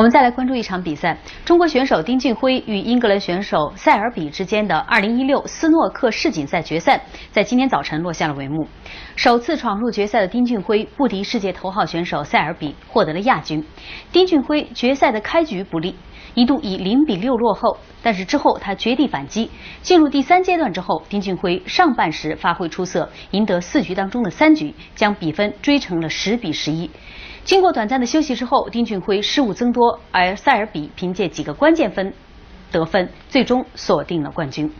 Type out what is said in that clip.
我们再来关注一场比赛，中国选手丁俊晖与英格兰选手塞尔比之间的2016斯诺克世锦赛决赛，在今天早晨落下了帷幕。首次闯入决赛的丁俊晖不敌世界头号选手塞尔比，获得了亚军。丁俊晖决赛的开局不利，一度以0比6落后，但是之后他绝地反击。进入第三阶段之后，丁俊晖上半时发挥出色，赢得四局当中的三局，将比分追成了10比11。经过短暂的休息之后，丁俊晖失误增多，而塞尔比凭借几个关键分得分，最终锁定了冠军。